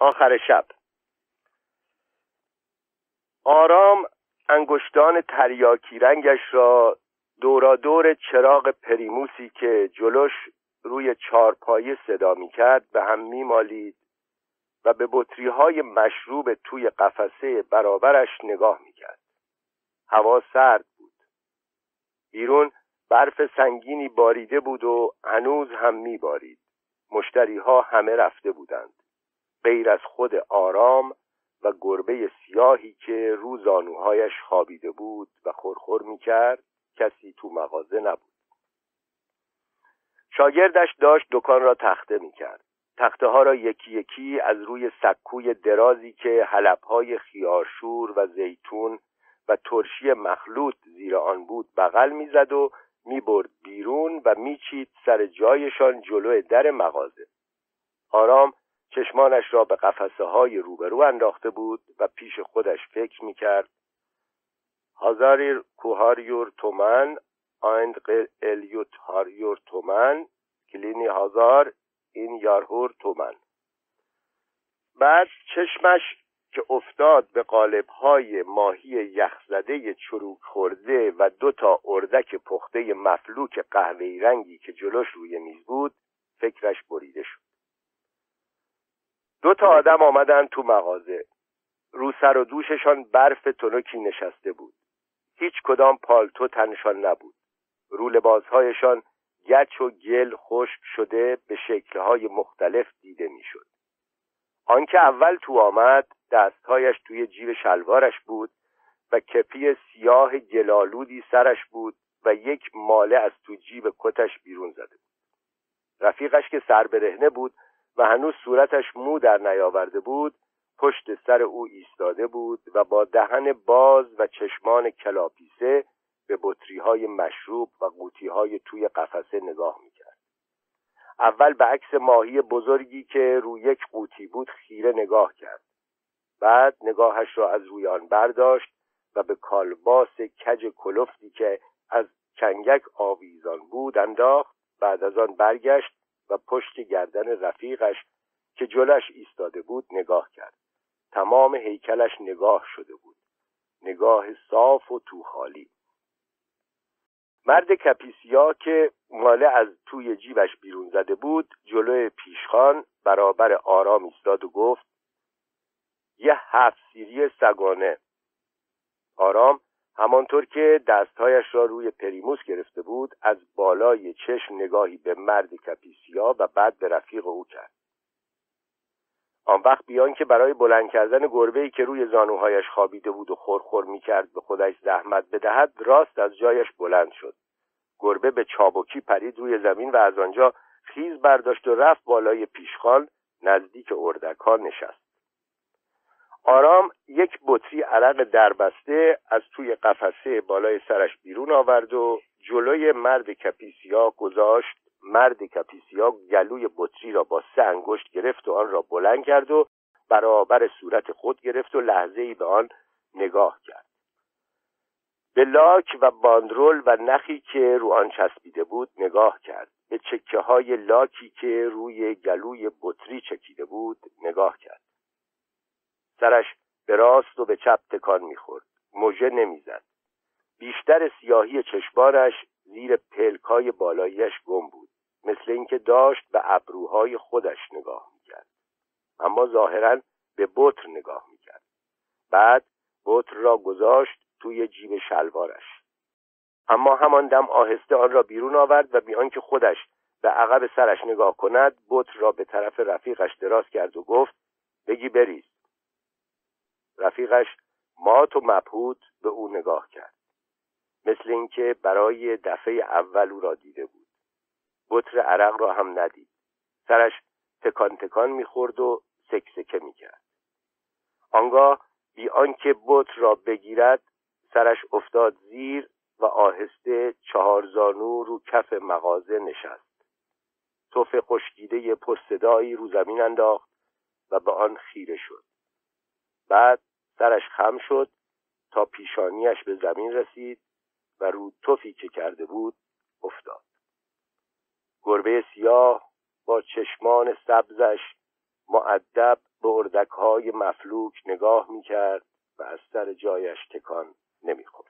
آخر شب آرام انگشتان تریاکی رنگش را دورادور چراغ پریموسی که جلوش روی چارپایه صدا می کرد به هم می مالید و به بطری های مشروب توی قفسه برابرش نگاه می کرد. هوا سرد بود. بیرون برف سنگینی باریده بود و هنوز هم می بارید. مشتری ها همه رفته بودند. غیر از خود آرام و گربه سیاهی که رو زانوهایش خوابیده بود و خورخور می کرد کسی تو مغازه نبود. شاگردش داشت دکان را تخته می کرد. تخته ها را یکی یکی از روی سکوی درازی که حلبهای خیارشور و زیتون و ترشی مخلوط زیر آن بود بغل می‌زد و می‌برد بیرون و میچید سر جایشان جلو در مغازه آرام چشمانش را به قفسه های روبرو انداخته بود و پیش خودش فکر می‌کرد. هازاریر کوهاریور تومن آیند الیوت هاریور تومن کلینی هازار این یارهور تومن. بعد چشمش که افتاد به قالبهای ماهی یخزده چروک خورده و دو تا اردک پخته مفلوک قهوه‌ای رنگی که جلوش روی میز بود فکرش بریده شد. دو تا آدم آمدن تو مغازه. رو سر و دوششان برف تنکی نشسته بود. هیچ کدام پالتو تنشان نبود. رو لباسهایشان گچ و گل خشک شده به شکلهای مختلف دیده می‌شد. آنکه اول تو آمد دستهایش توی جیب شلوارش بود و کپی سیاه گلالودی سرش بود و یک ماله از تو جیب کتش بیرون زده بود. رفیقش که سر برهنه بود و هنوز صورتش مو در نیاورده بود پشت سر او ایستاده بود و با دهن باز و چشمان کلاپیسه به بطری های مشروب و قوطی های توی قفسه نگاه می‌کرد. اول به عکس ماهی بزرگی که روی یک قوطی بود خیره نگاه کرد. بعد نگاهش را از روی آن برداشت و به کالباس کج کلفتی که از کنگک آویزان بود انداخت بعد از آن برگشت و پشت گردن رفیقش که جلش ایستاده بود نگاه کرد. تمام هیکلش نگاه شده بود. نگاه صاف و توخالی. مرد کپیسیا که ماله از توی جیبش بیرون زده بود جلوی پیشخان برابر آرام ایستاد و گفت یه هفت سیری سگانه. آرام همانطور که دستهایش را روی پریموس گرفته بود از بالای چشم نگاهی به مرد کپیسیا و بعد به رفیق او کرد. آن وقت بیان که برای بلند کردن گربه‌ای که روی زانوهایش خوابیده بود و خورخور می‌کرد به خودش زحمت بدهد راست از جایش بلند شد. گربه به چابکی پرید روی زمین و از آنجا خیز برداشت و رفت بالای پیشخان نزدیک اردکان نشست. آرام یک بطری عرق دربسته از توی قفسه بالای سرش بیرون آورد و جلوی مرد کپیسیا گذاشت. مرد کپیسیا گلوی بطری را با سه انگشت گرفت و آن را بلند کرد و برابر صورت خود گرفت و لحظه ای به آن نگاه کرد. به لاک و باندرول و نخی که رو آن چسبیده بود نگاه کرد. به چکه های لاکی که روی گلوی بطری چکیده بود نگاه کرد. سرش به راست و به چپ تکان می‌خورد. موژه نمی‌زد. بیشتر سیاهی چشمانش زیر پلکای بالاییش گم بود. مثل اینکه داشت به ابروهای خودش نگاه می‌کرد. اما ظاهرا به بطر نگاه می‌کرد. بعد بطر را گذاشت توی جیب شلوارش. اما همان دم آهسته آن را بیرون آورد و بیان که خودش به عقب سرش نگاه کند بطر را به طرف رفیقش دراز کرد و گفت بگی بریز. رفیقش مات و مبهوت به او نگاه کرد. مثل اینکه برای دفعه اول او را دیده بود. بطر عرق را هم ندید. سرش تکان تکان می‌خورد و سکسکه می‌کرد. آنگاه بی آنکه بطر را بگیرد سرش افتاد زیر و آهسته چهار زانو رو کف مغازه نشست. توف خشکیده پرصدایی رو زمین انداخت و به آن خیره شد. بعد سرش خم شد تا پیشانیش به زمین رسید و رو توفی که کرده بود افتاد. گربه سیاه با چشمان سبزش معدب به های مفلوک نگاه می‌کرد و از سر جایش تکان نمی‌خورد.